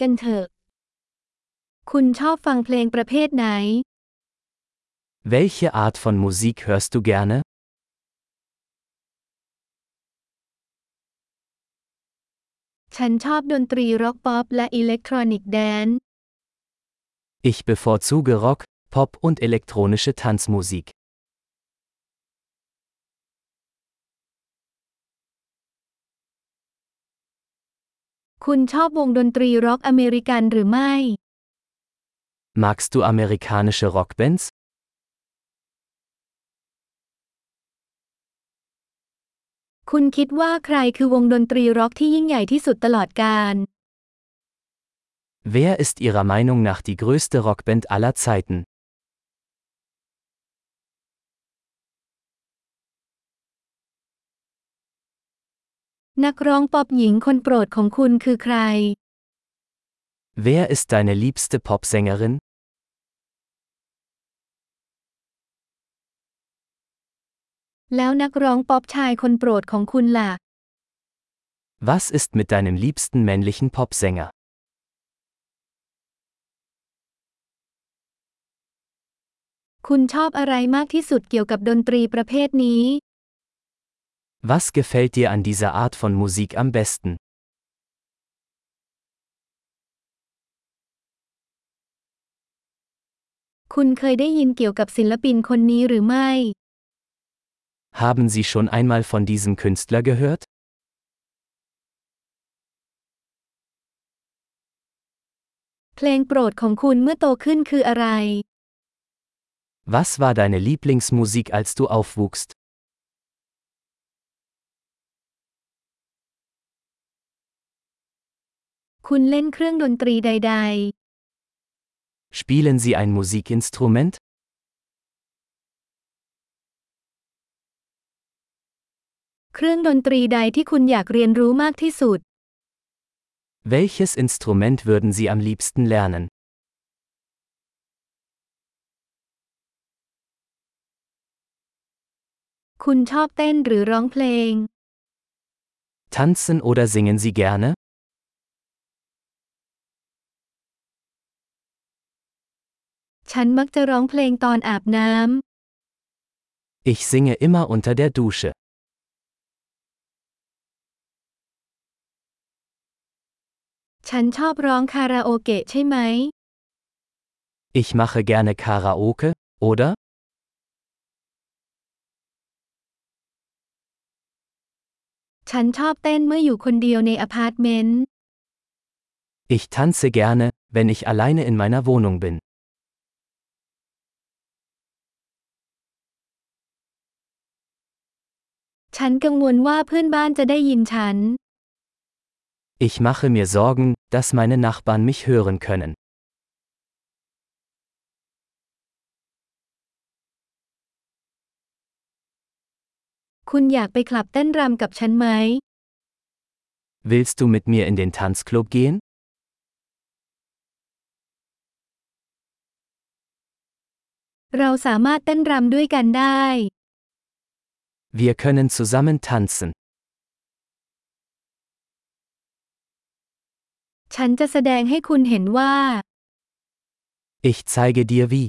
กันเถอะ คุณชอบฟังเพลงประเภทไหน Welche Art von Musik hörst du gerne? ฉันชอบดนตรีร็อกป๊อปและอิเล็กทรอนิกแดนซ์ Ich bevorzuge Rock, Pop und elektronische Tanzmusik. คุณชอบวงดนตรีร็อกอเมริกันหรือไม่ Magst du amerikanische Rockbands? คุณคิดว่าใครคือวงดนตรีร็อกที่ยิ่งใหญ่ที่สุดตลอดกาล Wer ist Ihrer Meinung nach die größte Rockband aller Zeiten? นักร้องป๊อปหญิงคนโปรดของคุณคือใคร Wer ist deine liebste Popsängerin? แล้วนักร้องป๊อปชายคนโปรดของคุณล่ะ Was ist mit deinem liebsten männlichen Popsänger? คุณชอบอะไรมากที่สุดเกี่ยวกับดนตรีประเภทนี้ Was gefällt dir an dieser Art von Musik am besten? Haben Sie schon einmal von diesem Künstler gehört? Was war deine Lieblingsmusik als du aufwuchst? คุณเล่นเครื่องดนตรีใด Spielen Sie ein Musikinstrument? ๆ เครื่องดนตรีใดที่คุณอยากเรียนรู้มากที่สุด Welches Instrument würden Sie am liebsten lernen? คุณชอบเต้นหรือร้องเพลง Tanzen oder singen Sie gerne? ฉันมักจะร้องเพลงตอนอาบน้ Ich singe immer unter der Dusche. ำ ฉันชอบร้องคาราโอเกะใช่ไหม Ich mache gerne Karaoke, oder? ฉันชอบเต้นเมื่ออยู่คนเดียวในอพาร์ตเมนต์ Ich tanze gerne, wenn ich alleine in meiner Wohnung bin. ฉันกังวลว่าเพื่อนบ้านจะได้ยินฉัน Ich mache mir Sorgen, dass meine Nachbarn mich hören können. คุณอยากไปคลับเต้นรำกับฉันไหม Willst du mit mir in den Tanzclub gehen? เราสามารถเต้นรำด้วยกันได้ Wir können zusammen tanzen. ฉันจะแสดงให้คุณเห็นว่า Ich zeige dir wie.